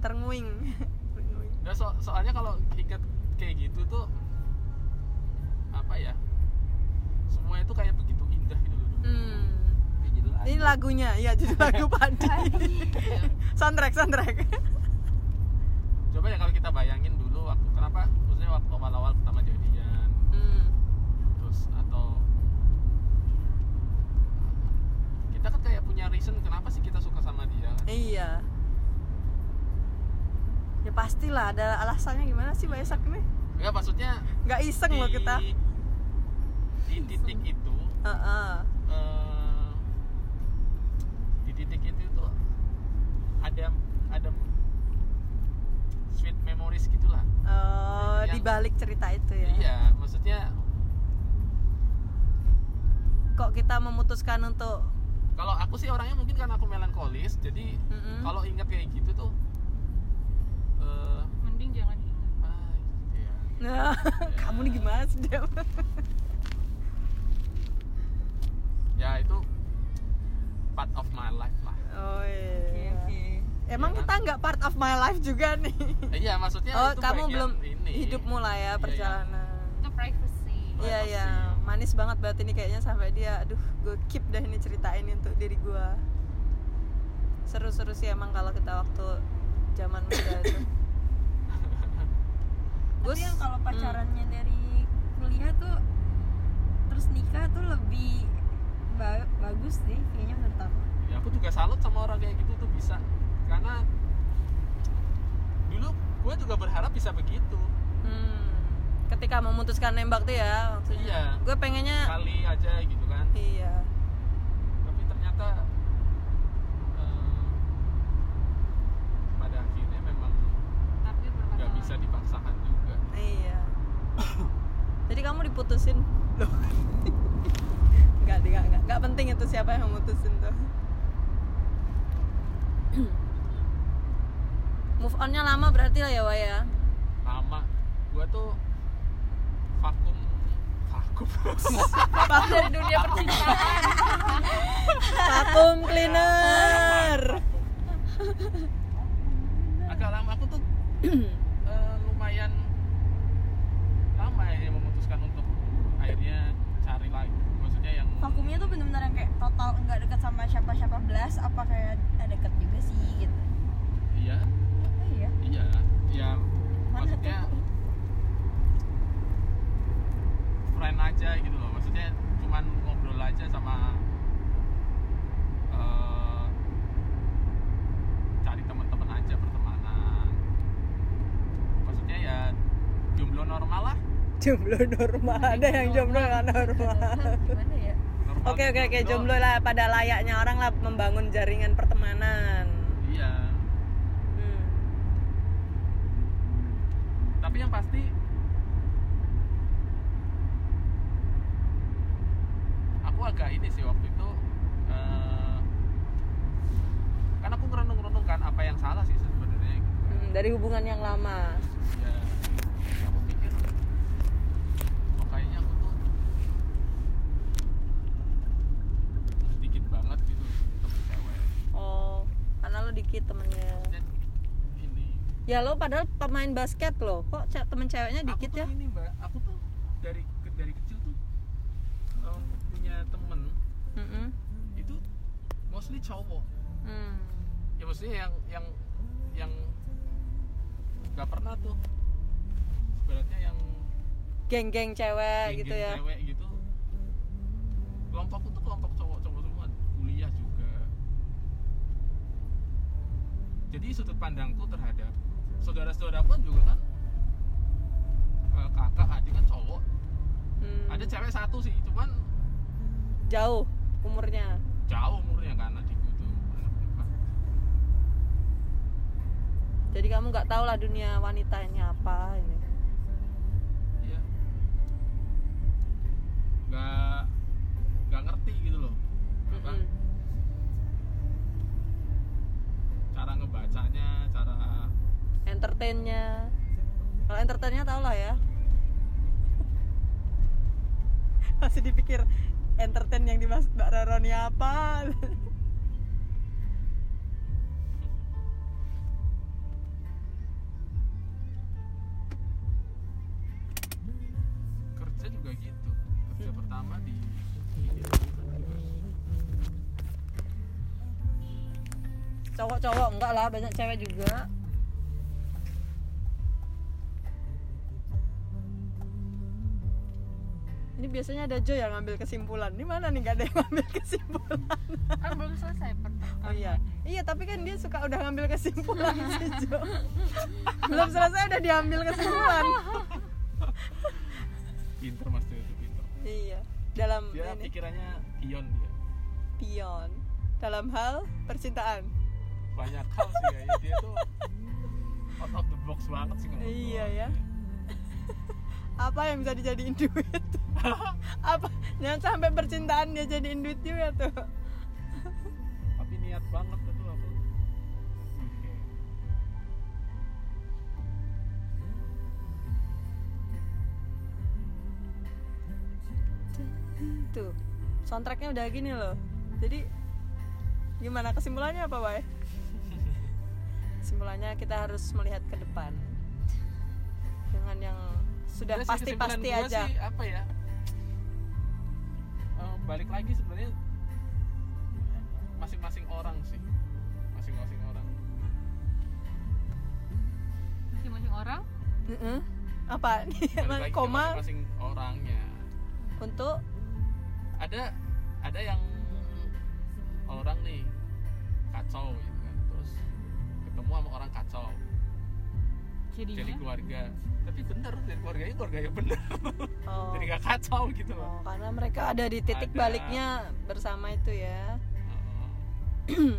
[SPEAKER 2] Ternguing.
[SPEAKER 5] Nah, so- soalnya kalau ingat kayak gitu tuh apa ya semua itu kayak begitu indah gitu loh.
[SPEAKER 2] Hmm.
[SPEAKER 3] Kayak judul
[SPEAKER 2] ini lagunya ya judul lagu padi. Soundtrack soundtrack.
[SPEAKER 5] Coba ya kalau kita bayangin dulu waktu kenapa maksudnya waktu awal-awal pertama jadian
[SPEAKER 2] hmm.
[SPEAKER 5] terus atau kita kan kayak punya reason kenapa sih kita suka sama dia kan?
[SPEAKER 2] iya ya pastilah ada alasannya gimana sih Mbak Esak nih
[SPEAKER 5] ya maksudnya
[SPEAKER 2] nggak iseng loh kita
[SPEAKER 5] di titik itu
[SPEAKER 2] Heeh.
[SPEAKER 5] eh, di titik itu tuh ada ada sweet memories gitulah
[SPEAKER 2] Oh,
[SPEAKER 5] Yang-
[SPEAKER 2] di balik cerita itu ya.
[SPEAKER 5] iya maksudnya
[SPEAKER 2] Kok kita memutuskan untuk
[SPEAKER 5] kalau aku sih orangnya mungkin karena aku melankolis jadi
[SPEAKER 2] Mm-mm.
[SPEAKER 5] kalau ingat kayak gitu tuh eh
[SPEAKER 4] mending jangan ingat
[SPEAKER 5] ah, gitu ya
[SPEAKER 2] Nah, kamu nih gimana sih, Dem?
[SPEAKER 5] ya itu part of my life lah
[SPEAKER 2] Oh iya.
[SPEAKER 1] oke
[SPEAKER 2] Emang
[SPEAKER 5] Iya
[SPEAKER 2] kita nggak part of my life juga nih.
[SPEAKER 5] Eh, iya maksudnya
[SPEAKER 2] Oh,
[SPEAKER 5] itu
[SPEAKER 2] kamu belum
[SPEAKER 5] ini
[SPEAKER 2] hidupmu lah ya
[SPEAKER 5] Iya,
[SPEAKER 2] perjalanan.
[SPEAKER 4] itu privacy
[SPEAKER 2] Iya iya, manis banget berarti ini kayaknya sampai dia, aduh, gue keep dah ini cerita ini untuk diri gue. Seru-seru sih emang kalau kita waktu zaman muda itu.
[SPEAKER 1] Tapi yang kalau pacarannya dari kuliah tuh terus nikah tuh lebih ba- bagus deh kayaknya menurut aku.
[SPEAKER 5] Ya aku juga salut sama orang kayak gitu tuh bisa. Karena dulu gue juga berharap bisa begitu.
[SPEAKER 2] Hmm. ketika memutuskan nembak tuh ya maksudnya.
[SPEAKER 5] Iya.
[SPEAKER 2] Gue pengennya
[SPEAKER 5] kali aja gitu kan.
[SPEAKER 2] Iya.
[SPEAKER 5] Tapi ternyata eh, pada akhirnya memang
[SPEAKER 4] Takdir berkata
[SPEAKER 5] nggak
[SPEAKER 4] lain.
[SPEAKER 5] bisa dipaksakan juga
[SPEAKER 2] iya jadi kamu diputusin. Loh. Nggak nggak nggak. Nggak penting itu siapa yang memutusin tuh. Move onnya lama berarti lah ya Wak ya?
[SPEAKER 5] Lama. Gua tuh vakum. Vakum.
[SPEAKER 4] Dari dunia percintaan.
[SPEAKER 2] Vakum cleaner
[SPEAKER 5] agak lama aku tuh eh, lumayan lama ya memutuskan untuk akhirnya cari lagi maksudnya
[SPEAKER 1] vakumnya tuh bener-bener yang kayak total nggak deket sama siapa-siapa belas apa kayak ada deket juga sih gitu.
[SPEAKER 5] Iya.
[SPEAKER 1] Oh iya.
[SPEAKER 5] Iya. Ya
[SPEAKER 1] Mana
[SPEAKER 5] maksudnya
[SPEAKER 1] tuh?
[SPEAKER 5] friend aja gitu loh. Maksudnya cuman ngobrol aja sama eh, cari teman-teman aja pertemanan. Maksudnya ya jomblo normal lah.
[SPEAKER 2] Jomblo normal. Ada yang jomblo nggak normal?
[SPEAKER 1] Gimana ya?
[SPEAKER 5] Normal
[SPEAKER 2] oke oke oke jomblo lah pada layaknya orang lah membangun jaringan pertemanan
[SPEAKER 5] iya
[SPEAKER 2] Hmm.
[SPEAKER 5] tapi yang pasti aku agak ini sih waktu itu eh, kan aku ngerenung-renung kan apa yang salah sih sebenarnya gitu kan.
[SPEAKER 2] Hmm, dari hubungan yang lama
[SPEAKER 5] ya aku pikir oh kayaknya aku tuh sedikit banget gitu temen cewek
[SPEAKER 2] oh karena lo dikit temennya
[SPEAKER 5] dan ini
[SPEAKER 2] ya lo padahal pemain basket lo. Kok temen ceweknya dikit
[SPEAKER 5] aku tuh
[SPEAKER 2] ya?
[SPEAKER 5] ini mbak. Aku tuh dari dari kecil tuh em, punya temen
[SPEAKER 2] Mm-mm.
[SPEAKER 5] itu mostly cowok.
[SPEAKER 2] Hmm.
[SPEAKER 5] ya maksudnya yang yang yang nggak pernah tuh. Sebenarnya yang
[SPEAKER 2] geng-geng cewek gitu
[SPEAKER 5] geng-geng
[SPEAKER 2] ya?
[SPEAKER 5] cewek gitu. Kelompokku tuh kelompok cowok-cowok semua. Kuliah juga. Jadi sudut pandangku terhadap saudara-saudara pun juga kan eh, kakak adik kan cowok
[SPEAKER 2] Hmm.
[SPEAKER 5] ada cewek satu sih cuman
[SPEAKER 2] jauh umurnya
[SPEAKER 5] jauh umurnya kan adikku empat.
[SPEAKER 2] jadi kamu nggak tahu lah dunia wanitanya apa ini
[SPEAKER 5] Iya. Nggak ngerti gitu loh. Apa?
[SPEAKER 2] Mm-mm.
[SPEAKER 5] Cara ngebacanya, cara
[SPEAKER 2] entertainnya. Kalau entertainnya tau lah ya. Masih dipikir entertain yang dimaksud Mbak Raroni apa?
[SPEAKER 5] Kerja juga gitu. Kerja pertama di
[SPEAKER 2] cowok-cowok enggak lah banyak cewek juga biasanya ada Jo yang ngambil kesimpulan. Ini mana nih nggak ada yang ngambil kesimpulan?
[SPEAKER 4] Kan belum selesai pertanyaan
[SPEAKER 2] oh iya. Iya tapi kan dia suka udah ngambil kesimpulan si Jo. Belum selesai udah diambil kesimpulan.
[SPEAKER 5] Pinter mas Tio itu pinter.
[SPEAKER 2] iya. Dalam
[SPEAKER 5] Dia
[SPEAKER 2] ini.
[SPEAKER 5] pikirannya pion dia.
[SPEAKER 2] pion. Dalam hal percintaan.
[SPEAKER 5] Banyak hal sih kayaknya. Dia tuh out of the box banget sih.
[SPEAKER 2] Iya ya. Apa yang bisa dijadiin duit apa jangan sampai percintaan dia jadiin duit juga tuh
[SPEAKER 5] Tapi niat banget itu aku. Oke.
[SPEAKER 2] tuh soundtracknya udah gini loh jadi gimana kesimpulannya apa Bay? kesimpulannya kita harus melihat ke depan dengan yang sudah pasti-pasti
[SPEAKER 5] gua
[SPEAKER 2] aja.
[SPEAKER 5] sih, apa ya? Eh, balik lagi sebenarnya masing-masing orang sih. Masing-masing orang.
[SPEAKER 4] Masing-masing orang?
[SPEAKER 2] Mm-mm. apa?
[SPEAKER 5] Balik
[SPEAKER 2] koma?
[SPEAKER 5] masing-masing orangnya.
[SPEAKER 2] Untuk?
[SPEAKER 5] Ada ada yang orang nih kacau gitu kan. Terus ketemu sama orang kacau jadi
[SPEAKER 4] jadinya
[SPEAKER 5] keluarga. Tapi bener jadi keluarganya keluarga yang bener.
[SPEAKER 2] Oh.
[SPEAKER 5] jadi gak kacau gitu loh.
[SPEAKER 2] Oh, karena mereka ada di titik
[SPEAKER 5] Ada.
[SPEAKER 2] baliknya bersama itu ya.
[SPEAKER 5] Heeh.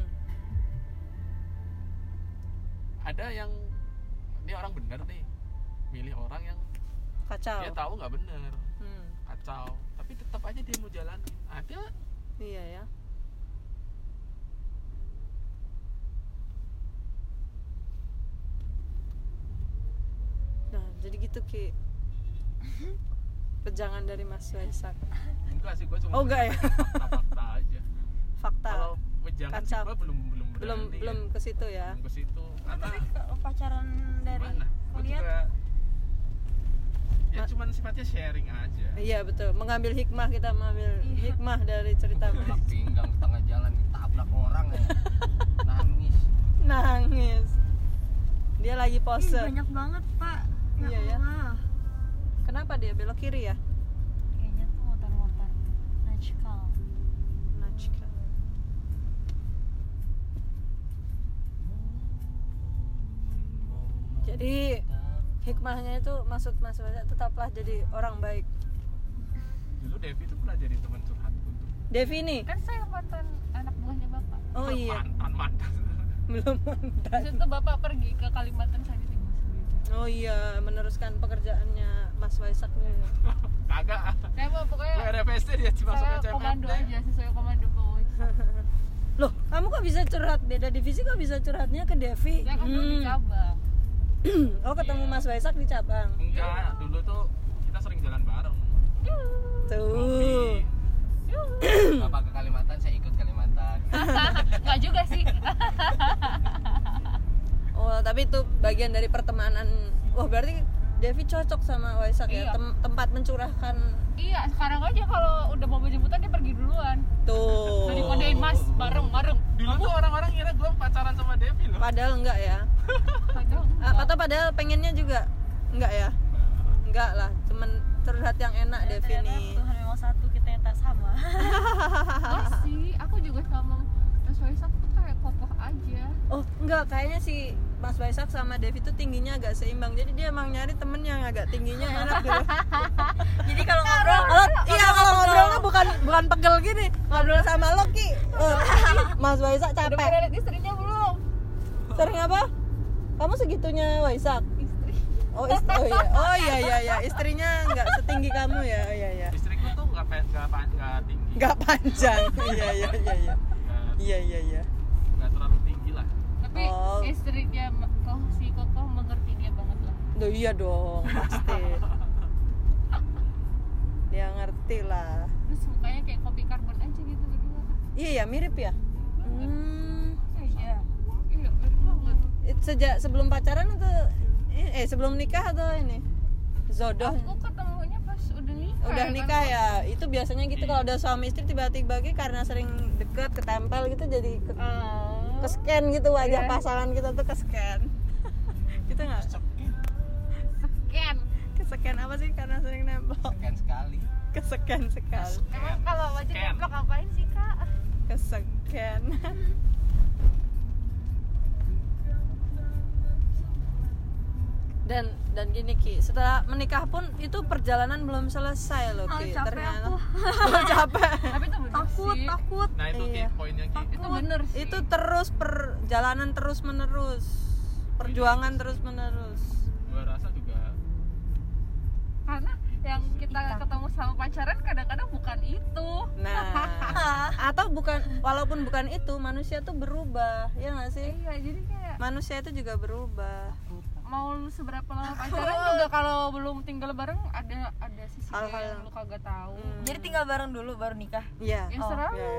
[SPEAKER 5] ada yang ini orang bener nih. Milih orang yang
[SPEAKER 2] kacau.
[SPEAKER 5] dia tahu nggak bener.
[SPEAKER 2] Hmm,
[SPEAKER 5] kacau. Tapi tetap aja dia mau jalanin. Ada
[SPEAKER 2] iya ya nah jadi gitu ki. Pejangan dari Mas Waisak
[SPEAKER 5] enggak sih gue cuma
[SPEAKER 2] Oh, enggak ya?
[SPEAKER 5] fakta-fakta aja.
[SPEAKER 2] Fakta.
[SPEAKER 5] Kalau wejangan sih gue belum belum
[SPEAKER 2] belum
[SPEAKER 5] berani
[SPEAKER 2] belum
[SPEAKER 5] ya.
[SPEAKER 2] ke situ ya?
[SPEAKER 5] Belum ke situ karena
[SPEAKER 1] Kalau pacaran dari kuliah?
[SPEAKER 5] juga ya
[SPEAKER 2] Ma-
[SPEAKER 5] cuman sifatnya sharing aja.
[SPEAKER 2] Iya betul. Mengambil hikmah kita mengambil
[SPEAKER 1] Iya.
[SPEAKER 2] hikmah dari cerita
[SPEAKER 3] Di pinggang di tengah jalan ditabrak orang ya. Nangis.
[SPEAKER 2] Nangis. Dia lagi
[SPEAKER 1] Ih,
[SPEAKER 2] pose
[SPEAKER 1] banyak banget pak ya
[SPEAKER 2] Iya, ya.
[SPEAKER 1] Allah.
[SPEAKER 2] kenapa dia belok kiri ya?
[SPEAKER 1] Kayaknya tuh motor-motor Najkal.
[SPEAKER 2] Najka. jadi hikmahnya itu maksud Mas Waisak tetaplah jadi orang baik.
[SPEAKER 5] Dulu Devi tuh pernah jadi teman curhat untuk
[SPEAKER 2] Devi nih?
[SPEAKER 4] Kan saya mantan anak buahnya bapak.
[SPEAKER 2] Oh iya.
[SPEAKER 5] Mantan mantan.
[SPEAKER 2] Belum mantan.
[SPEAKER 4] Terus itu bapak pergi ke Kalimantan ditinggal sendiri
[SPEAKER 2] oh iya meneruskan pekerjaannya Mas Waisak nih
[SPEAKER 5] kagak.
[SPEAKER 4] Saya mau pokoknya
[SPEAKER 5] RFSD dia cuma
[SPEAKER 4] saya
[SPEAKER 5] ke
[SPEAKER 4] komando aja sesuai komando Boy
[SPEAKER 2] loh kamu kok bisa curhat? Beda divisi kok bisa curhatnya ke Devi?
[SPEAKER 4] Saya kan dulu di
[SPEAKER 2] Hmm.
[SPEAKER 4] cabang.
[SPEAKER 2] Oh ketemu
[SPEAKER 5] Iya.
[SPEAKER 2] Mas Waisak di cabang?
[SPEAKER 5] Enggak dulu tuh kita sering jalan bareng.
[SPEAKER 2] Tuh.
[SPEAKER 3] Bapak ke Kalimantan saya ikut Kalimantan.
[SPEAKER 4] Nggak juga sih
[SPEAKER 2] Oh, tapi itu bagian dari pertemanan. Wah, berarti Devi cocok sama Waisak ya,
[SPEAKER 4] Iya.
[SPEAKER 2] tem- tempat mencurahkan
[SPEAKER 4] iya sekarang aja kalau udah mau jemputan dia pergi duluan
[SPEAKER 2] tuh.
[SPEAKER 4] udah dikodein mas bareng bareng
[SPEAKER 5] dulu tuh orang-orang ngira gue pacaran sama Devi loh
[SPEAKER 2] Padahal enggak ya.
[SPEAKER 4] Padahal
[SPEAKER 2] Ah,
[SPEAKER 4] enggak.
[SPEAKER 2] Atau padahal pengennya juga enggak ya? Enggak lah, cuman curhat yang enak
[SPEAKER 1] Ya,
[SPEAKER 2] Devi nih.
[SPEAKER 1] Tuhan memang satu kita yang tak sama
[SPEAKER 4] Enggak sih aku juga sama Mas Waisak tuh kayak kokoh aja
[SPEAKER 2] Oh, enggak, kayaknya si Mas Waisak sama Devi tuh tingginya agak seimbang. Jadi dia emang nyari temen yang agak tingginya enak gitu.
[SPEAKER 1] jadi kalau ngobrol
[SPEAKER 2] Kalau iya kalau ngobrolnya bukan bukan pegel gini. Ngobrol sama lo Ki. Eh, Mas Waisak
[SPEAKER 4] udah
[SPEAKER 2] capek.
[SPEAKER 4] lihat istrinya belum
[SPEAKER 2] Sering apa? Kamu segitunya Waisak?
[SPEAKER 4] istri
[SPEAKER 2] Oh, ist- oh iya. Oh iya iya iya. Istrinya nggak setinggi kamu ya. Oh, iya iya.
[SPEAKER 5] istriku tuh nggak pe- nggak pa- nggak tinggi
[SPEAKER 2] Nggak panjang. iya iya iya iya. Iya iya iya.
[SPEAKER 5] nggak terlalu tinggi lah
[SPEAKER 4] tapi
[SPEAKER 2] Oh.
[SPEAKER 4] istrinya kok si kokoh mengerti dia banget lah
[SPEAKER 2] Duh, iya dong, pasti. Dia ngerti lah.
[SPEAKER 4] terus mukanya kayak kopi karbon aja gitu berdua
[SPEAKER 2] Iya ya, mirip ya. Hmm.
[SPEAKER 1] iya
[SPEAKER 4] iya mirip banget
[SPEAKER 2] It- Sejak sebelum pacaran atau eh sebelum nikah atau ini? Zodoh.
[SPEAKER 4] aku ketemunya pas udah nikah
[SPEAKER 2] Udah
[SPEAKER 4] kan.
[SPEAKER 2] nikah ya. Itu biasanya gitu kalau udah suami istri tiba-tiba gitu karena sering deket ketempel gitu jadi ke,
[SPEAKER 4] Oh.
[SPEAKER 2] Ke scan gitu wajah
[SPEAKER 4] Iya.
[SPEAKER 2] pasangan kita tuh ke scan. gitu nggak?
[SPEAKER 4] Scan.
[SPEAKER 2] Ke scan apa sih karena sering nempel?
[SPEAKER 3] sekian sekali
[SPEAKER 2] Ke scan sekali.
[SPEAKER 4] Emang kalau wajah
[SPEAKER 5] Scan.
[SPEAKER 4] ngeblok ngapain sih kak?
[SPEAKER 2] Ke dan dan gini Ki, setelah menikah pun itu perjalanan belum selesai loh
[SPEAKER 1] Ah,
[SPEAKER 2] Ki.
[SPEAKER 1] capek
[SPEAKER 2] Ternyata
[SPEAKER 1] aku.
[SPEAKER 2] Oh, capek.
[SPEAKER 4] Tapi itu bener
[SPEAKER 1] takut
[SPEAKER 4] sih.
[SPEAKER 1] takut
[SPEAKER 5] nah itu
[SPEAKER 2] Iya.
[SPEAKER 5] Ki, poinnya Ki
[SPEAKER 4] Itu bener sih.
[SPEAKER 2] itu terus perjalanan terus menerus perjuangan terus menerus
[SPEAKER 5] gue rasa juga
[SPEAKER 4] karena yang kita ketemu sama pacaran kadang-kadang bukan itu.
[SPEAKER 2] nah atau bukan walaupun bukan itu manusia tuh berubah ya nggak sih
[SPEAKER 4] Iya, jadi kayak
[SPEAKER 2] manusia itu juga berubah
[SPEAKER 4] mau lu seberapa lama pacaran juga kalau belum tinggal bareng ada ada sisi
[SPEAKER 2] Hal-hal
[SPEAKER 4] yang
[SPEAKER 2] yang-
[SPEAKER 4] lu kagak tahu.
[SPEAKER 2] Hmm.
[SPEAKER 1] jadi tinggal bareng dulu baru nikah
[SPEAKER 2] Iya.
[SPEAKER 4] Ya
[SPEAKER 1] Oh,
[SPEAKER 4] serah lu.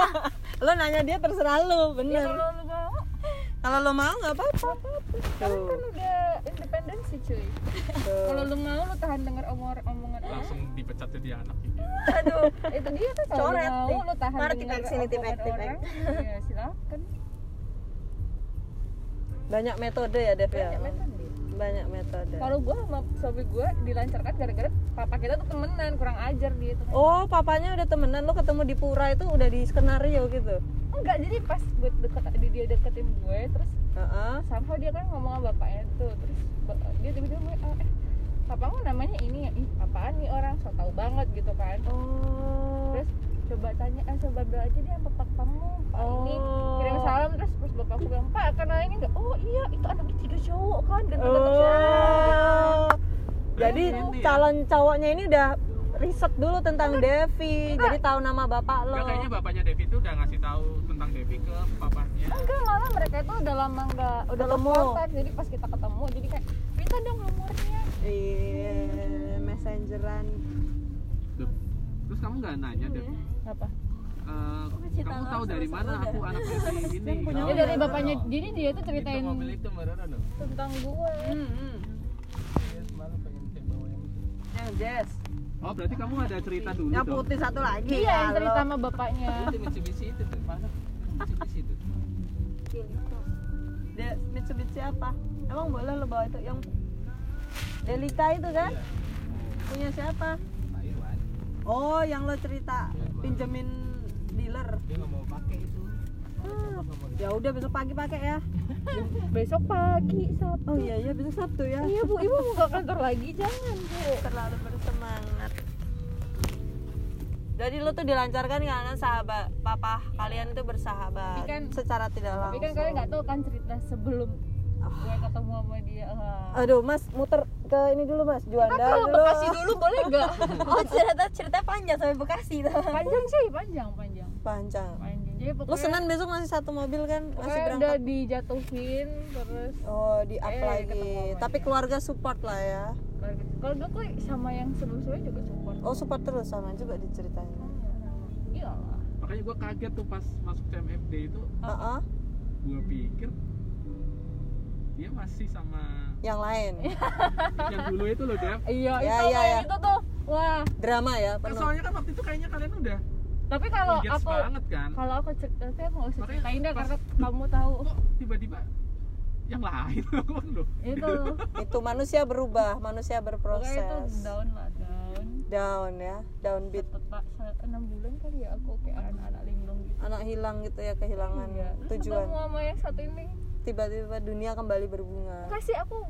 [SPEAKER 2] lo nanya dia terserah lo
[SPEAKER 4] Ya
[SPEAKER 2] bener
[SPEAKER 4] kalau lu mau
[SPEAKER 2] kalau lo mau nggak apa-apa
[SPEAKER 4] kan
[SPEAKER 2] tuh
[SPEAKER 4] kan udah independensi cuy.
[SPEAKER 2] tuh.
[SPEAKER 4] Kalau lu mau lu tahan denger omong omongan
[SPEAKER 5] langsung dipecat jadi anak gitu
[SPEAKER 1] aduh
[SPEAKER 4] itu dia kan kalau lu
[SPEAKER 2] Coret
[SPEAKER 4] mau lu tahan
[SPEAKER 2] Mari
[SPEAKER 4] denger
[SPEAKER 2] tipek sini,
[SPEAKER 4] orang. Ya silakan.
[SPEAKER 2] Banyak metode ya Dev ya
[SPEAKER 4] Banyak metode.
[SPEAKER 2] banyak metode
[SPEAKER 4] Kalau gua sama suami gua dilancarkan gara-gara papa kita tuh temenan, kurang ajar dia tuh.
[SPEAKER 2] oh papanya udah temenan lo ketemu di pura itu udah di skenario gitu
[SPEAKER 4] enggak jadi pas gue deket dia deketin gue terus
[SPEAKER 2] Heeh.
[SPEAKER 4] somehow dia kan ngomong sama bapaknya tuh terus dia tiba-tiba gue "Ah, eh papamu namanya ini ya ih apaan nih orang so tau banget gitu kan
[SPEAKER 2] Oh.
[SPEAKER 4] terus coba tanya eh coba bilang aja dia bapak kamu pak ini
[SPEAKER 2] Oh.
[SPEAKER 4] kirim salam terus terus bapakku bilang pak kenal ini enggak oh iya itu anaknya tiga cowok kan dan
[SPEAKER 2] Oh. Jadi
[SPEAKER 5] Ini ya.
[SPEAKER 2] calon cowoknya ini udah riset dulu tentang Devi, jadi tahu nama bapak lo.
[SPEAKER 5] Enggak, kayaknya bapaknya Devi itu udah ngasih tahu tentang Devi ke papahnya
[SPEAKER 4] enggak malah mereka itu udah lama enggak udah
[SPEAKER 2] Ketemu.
[SPEAKER 4] kontak jadi pas kita ketemu jadi kayak minta dong nomornya
[SPEAKER 2] Iya, messengeran.
[SPEAKER 5] Terus kamu nggak nanya Dev
[SPEAKER 4] apa
[SPEAKER 5] Eh,
[SPEAKER 1] cinta
[SPEAKER 5] kamu tahu dari mana aku anak ini
[SPEAKER 1] punya
[SPEAKER 5] Oh,
[SPEAKER 4] dari
[SPEAKER 5] iya.
[SPEAKER 4] bapaknya jadi dia tuh ceritain
[SPEAKER 3] itu mobil itu dong
[SPEAKER 4] tentang gue
[SPEAKER 3] Iya, pengen cek bawa yang
[SPEAKER 2] Jess.
[SPEAKER 5] oh berarti kamu ada cerita dulu
[SPEAKER 2] Yang
[SPEAKER 5] dong
[SPEAKER 2] putih satu lagi.
[SPEAKER 4] dia yang cerita sama bapaknya
[SPEAKER 3] itu Mitsubishi itu tuh mana Mitsubishi itu
[SPEAKER 2] Dia Mitsubishi apa? Emang boleh lo bawa itu yang Delica itu kan?
[SPEAKER 3] Iya.
[SPEAKER 2] Punya siapa? Oh, yang lo cerita pinjemin dealer.
[SPEAKER 3] dia nggak mau pakai itu
[SPEAKER 2] Ah, ya udah besok pagi pakai ya.
[SPEAKER 4] besok pagi Sabtu
[SPEAKER 2] Oh iya iya besok Sabtu ya.
[SPEAKER 4] iya bu ibu mau ke kantor lagi jangan bu
[SPEAKER 2] Terlalu bersemangat. Jadi lo tuh dilancarkan karena sahabat papa kalian itu bersahabat
[SPEAKER 4] Tapi kan-
[SPEAKER 2] secara tidak
[SPEAKER 4] tapi
[SPEAKER 2] langsung.
[SPEAKER 4] kan kalian nggak tahu kan cerita sebelum gue ketemu sama dia.
[SPEAKER 2] Aduh, Mas muter ke ini dulu Mas, Juanda
[SPEAKER 4] kalau
[SPEAKER 2] dulu.
[SPEAKER 4] Bekasi dulu boleh nggak
[SPEAKER 1] oh cerita cerita panjang sampai Bekasi tuh
[SPEAKER 4] panjang sih panjang panjang
[SPEAKER 2] Panjang.
[SPEAKER 4] panjang jadi pokoknya
[SPEAKER 2] Senin besok masih satu mobil kan? Masih
[SPEAKER 4] pokoknya udah
[SPEAKER 2] berangkat.
[SPEAKER 4] dijatuhin terus
[SPEAKER 2] Oh, di up
[SPEAKER 4] Eh,
[SPEAKER 2] lagi. Tapi
[SPEAKER 4] dia.
[SPEAKER 2] keluarga support lah ya.
[SPEAKER 4] kalau gue kok sama yang sebelum-sebelumnya juga support
[SPEAKER 2] Oh, support terus sama juga diceritain.
[SPEAKER 4] iya
[SPEAKER 5] makanya gue kaget tuh pas masuk CMFD itu
[SPEAKER 2] Heeh.
[SPEAKER 5] gue pikir dia masih sama
[SPEAKER 2] Yang lain.
[SPEAKER 5] yang dulu itu loh Dev
[SPEAKER 4] iya
[SPEAKER 2] Ya,
[SPEAKER 4] itu
[SPEAKER 2] iya,
[SPEAKER 4] kayak
[SPEAKER 2] ya.
[SPEAKER 4] itu tuh wah
[SPEAKER 2] Drama ya,
[SPEAKER 5] kan
[SPEAKER 2] penuh.
[SPEAKER 5] soalnya kan waktu itu kayaknya kalian udah
[SPEAKER 4] tapi kalau aku
[SPEAKER 5] banget kan
[SPEAKER 4] kalau aku cerita saya mau usah ceritain deh karena kamu tahu
[SPEAKER 5] kok tiba-tiba yang lain loh
[SPEAKER 4] itu
[SPEAKER 2] Itu manusia berubah, manusia
[SPEAKER 4] pokoknya itu
[SPEAKER 2] berproses.
[SPEAKER 4] down lah down
[SPEAKER 2] Down ya, downbeat.
[SPEAKER 4] tetap enam bulan kali ya aku kayak anak-anak linglung gitu
[SPEAKER 2] Anak hilang gitu ya kehilangan
[SPEAKER 4] Iya. Terus
[SPEAKER 2] tujuan.
[SPEAKER 4] ketemu sama yang satu ini
[SPEAKER 2] Tiba-tiba dunia kembali berbunga.
[SPEAKER 4] kasih aku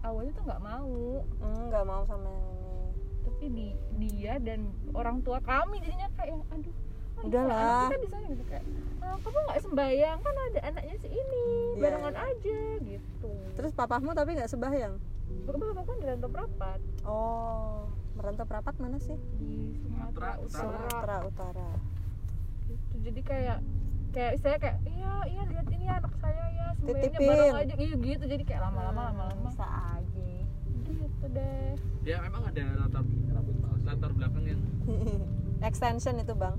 [SPEAKER 4] awalnya tuh nggak mau
[SPEAKER 2] Hmm, nggak mau sama yang ini.
[SPEAKER 4] tapi di dia dan orang tua kami jadinya kayak yang aduh
[SPEAKER 2] Udahlah.
[SPEAKER 4] kita di sana gitu kayak "Ah, kamu nggak sembayang kan ada anaknya si ini
[SPEAKER 2] Iya,
[SPEAKER 4] barengan aja gitu
[SPEAKER 2] Terus papahmu tapi nggak sebayang.
[SPEAKER 4] Bapak bapak kan di rantau perapat
[SPEAKER 2] Oh, merantau perapat mana sih?
[SPEAKER 4] di Sumatera
[SPEAKER 5] Sumatera
[SPEAKER 4] Utara
[SPEAKER 2] Sumatera Utara.
[SPEAKER 4] gitu. jadi kayak kayak saya kayak iya iya lihat ini anak saya ya
[SPEAKER 2] Titipin.
[SPEAKER 4] bareng aja. Iya gitu. Jadi kayak lama-lama lama-lama.
[SPEAKER 1] bisa aja.
[SPEAKER 4] Gitu deh.
[SPEAKER 5] Ya memang ada latar latar belakang yang
[SPEAKER 2] Extension itu bang.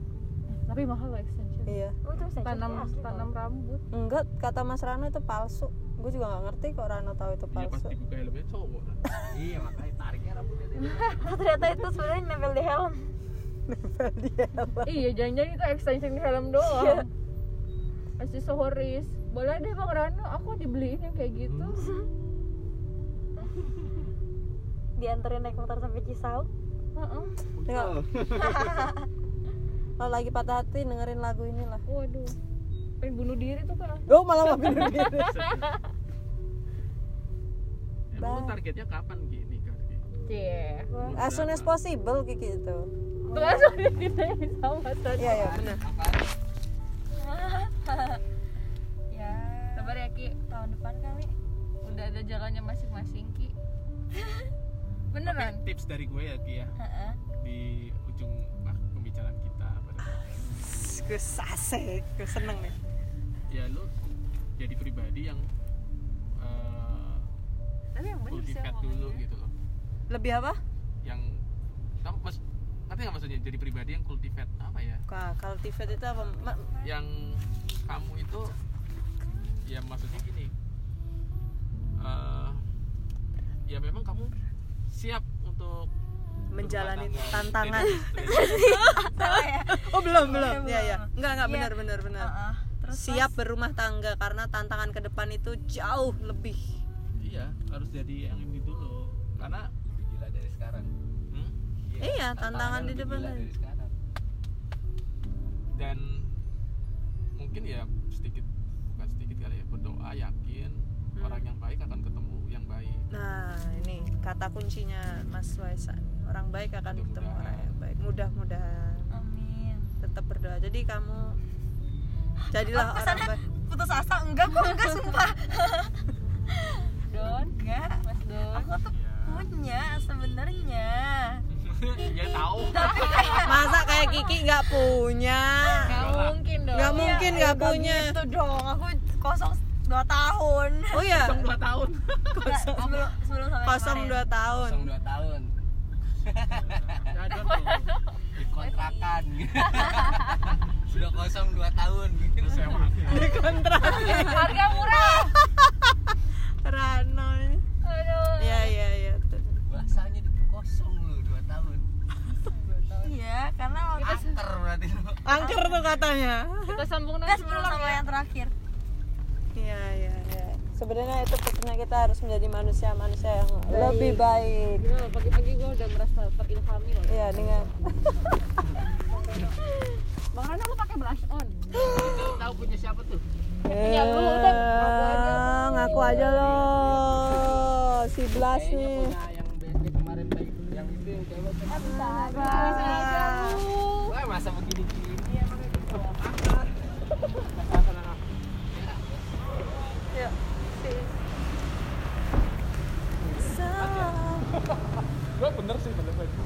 [SPEAKER 4] tapi mahal loh extension.
[SPEAKER 2] Iya.
[SPEAKER 1] oh itu
[SPEAKER 4] tanam
[SPEAKER 1] asli
[SPEAKER 4] tanam rambut.
[SPEAKER 2] Enggak, kata Mas Rano itu palsu. Gue juga nggak ngerti kok Rano tahu itu
[SPEAKER 5] ya pas
[SPEAKER 2] palsu.
[SPEAKER 5] dibuka helmnya cowok. Lah
[SPEAKER 3] iya makanya tariknya rambutnya
[SPEAKER 1] ternyata itu sebenarnya nempel di helm.
[SPEAKER 2] Nempel dia apa?
[SPEAKER 4] iya jangan-jangan itu extension di helm doang aksesoris boleh deh bang Rano. Aku dibeliin yang kayak gitu.
[SPEAKER 1] Dianterin naik motor sampai Cisauk.
[SPEAKER 4] Heeh.
[SPEAKER 2] Kalau lagi patah hati dengerin lagu inilah.
[SPEAKER 4] waduh. Pengen bunuh diri tuh kan
[SPEAKER 2] Oh malah mau bunuh diri.
[SPEAKER 5] emang targetnya kapan gini kan
[SPEAKER 4] cie.
[SPEAKER 2] As soon as possible Kiki itu.
[SPEAKER 4] tuh langsung ditanya sama tadi
[SPEAKER 2] Iya ya benar.
[SPEAKER 1] ya.
[SPEAKER 4] Sabar ya Ki.
[SPEAKER 1] Tahun depan kali.
[SPEAKER 4] Udah ada jalannya masing-masing Ki. Beneran?
[SPEAKER 5] Tapi tips dari gue ya Ki ya.
[SPEAKER 1] Heeh.
[SPEAKER 5] di ujung pembicaraan kita pada
[SPEAKER 2] Gue asik, gue seneng nih.
[SPEAKER 5] ya lu jadi pribadi yang eh,
[SPEAKER 4] tapi yang bener sih
[SPEAKER 5] dulu gitu loh.
[SPEAKER 2] Lebih apa?
[SPEAKER 5] Ngerti nggak maksudnya jadi pribadi yang cultivate apa ya
[SPEAKER 2] Ka- Cultivate itu apa? Ma-
[SPEAKER 5] yang kamu itu ya maksudnya gini eh, ya memang kamu siap untuk
[SPEAKER 2] menjalani tantangan.
[SPEAKER 1] ya
[SPEAKER 2] Oh belum belum.
[SPEAKER 1] Belum.
[SPEAKER 2] Ya ya. Enggak enggak
[SPEAKER 1] Iya.
[SPEAKER 2] benar benar benar.
[SPEAKER 1] Heeh. terus
[SPEAKER 2] Siap berumah tangga karena tantangan ke depan itu jauh lebih.
[SPEAKER 5] iya harus jadi yang ini dulu karena
[SPEAKER 3] lebih gila dari sekarang
[SPEAKER 5] hmm,
[SPEAKER 2] Iya, tantangan di depan
[SPEAKER 3] dari sekarang
[SPEAKER 5] dan mungkin ya sedikit bukan sedikit kali ya berdoa yakin
[SPEAKER 2] Hmm.
[SPEAKER 5] orang yang baik akan ketemu yang baik
[SPEAKER 2] Nah, ini kata kuncinya Mas Waisa. Orang baik akan ketemu
[SPEAKER 5] Mudah-mudahan.
[SPEAKER 2] orang yang baik. Mudah-mudahan
[SPEAKER 1] amin
[SPEAKER 2] tetap berdoa. Jadi kamu jadilah
[SPEAKER 1] Aku
[SPEAKER 2] orang baik.
[SPEAKER 1] putus asa enggak kok enggak sumpah
[SPEAKER 4] Don
[SPEAKER 1] enggak
[SPEAKER 4] Mas Don
[SPEAKER 1] aku tuh
[SPEAKER 5] Iya.
[SPEAKER 1] punya sebenarnya
[SPEAKER 5] ya tahu.
[SPEAKER 1] Tapi kayak
[SPEAKER 2] Masa kayak Kiki nggak punya?
[SPEAKER 4] nggak mungkin dong.
[SPEAKER 2] Nggak mungkin
[SPEAKER 1] ya,
[SPEAKER 2] nggak
[SPEAKER 1] ya
[SPEAKER 2] punya.
[SPEAKER 1] gitu dong. Aku kosong dua tahun.
[SPEAKER 2] Oh ya,
[SPEAKER 5] Kosong dua tahun.
[SPEAKER 1] Enggak, sebelum sebelum sampai
[SPEAKER 2] kosong dua tahun.
[SPEAKER 3] kosong dua tahun.
[SPEAKER 5] Tuh.
[SPEAKER 3] Dikontrakan. Sudah kosong dua tahun.
[SPEAKER 5] Terus sewa
[SPEAKER 2] Di kontrak.
[SPEAKER 4] harga murah.
[SPEAKER 2] Rano.
[SPEAKER 4] aduh.
[SPEAKER 2] Iya iya iya. tuh.
[SPEAKER 3] bahasanya di kosong lu dua tahun
[SPEAKER 1] iya karena waktu
[SPEAKER 3] angker berarti lu.
[SPEAKER 2] Angker tuh katanya.
[SPEAKER 4] kita sambung nanti
[SPEAKER 1] sebelum sama
[SPEAKER 4] ya
[SPEAKER 1] yang terakhir.
[SPEAKER 2] Iya iya iya. Sebenarnya itu pesannya kita harus menjadi manusia-manusia yang lebih baik.
[SPEAKER 4] Gila, pagi-pagi gue udah merasa terilhami loh.
[SPEAKER 2] Iya dengan
[SPEAKER 4] makanya lu pakai blush on.
[SPEAKER 5] Itu tahu punya siapa tuh?
[SPEAKER 4] Punya lu udah. Ngaku aja.
[SPEAKER 2] Eh, ngaku aja lo si
[SPEAKER 3] bisa.
[SPEAKER 2] Gak
[SPEAKER 3] bisa. Wah, masa begini-gini. Apa? Yuk, Gue bener sih, bener-bener.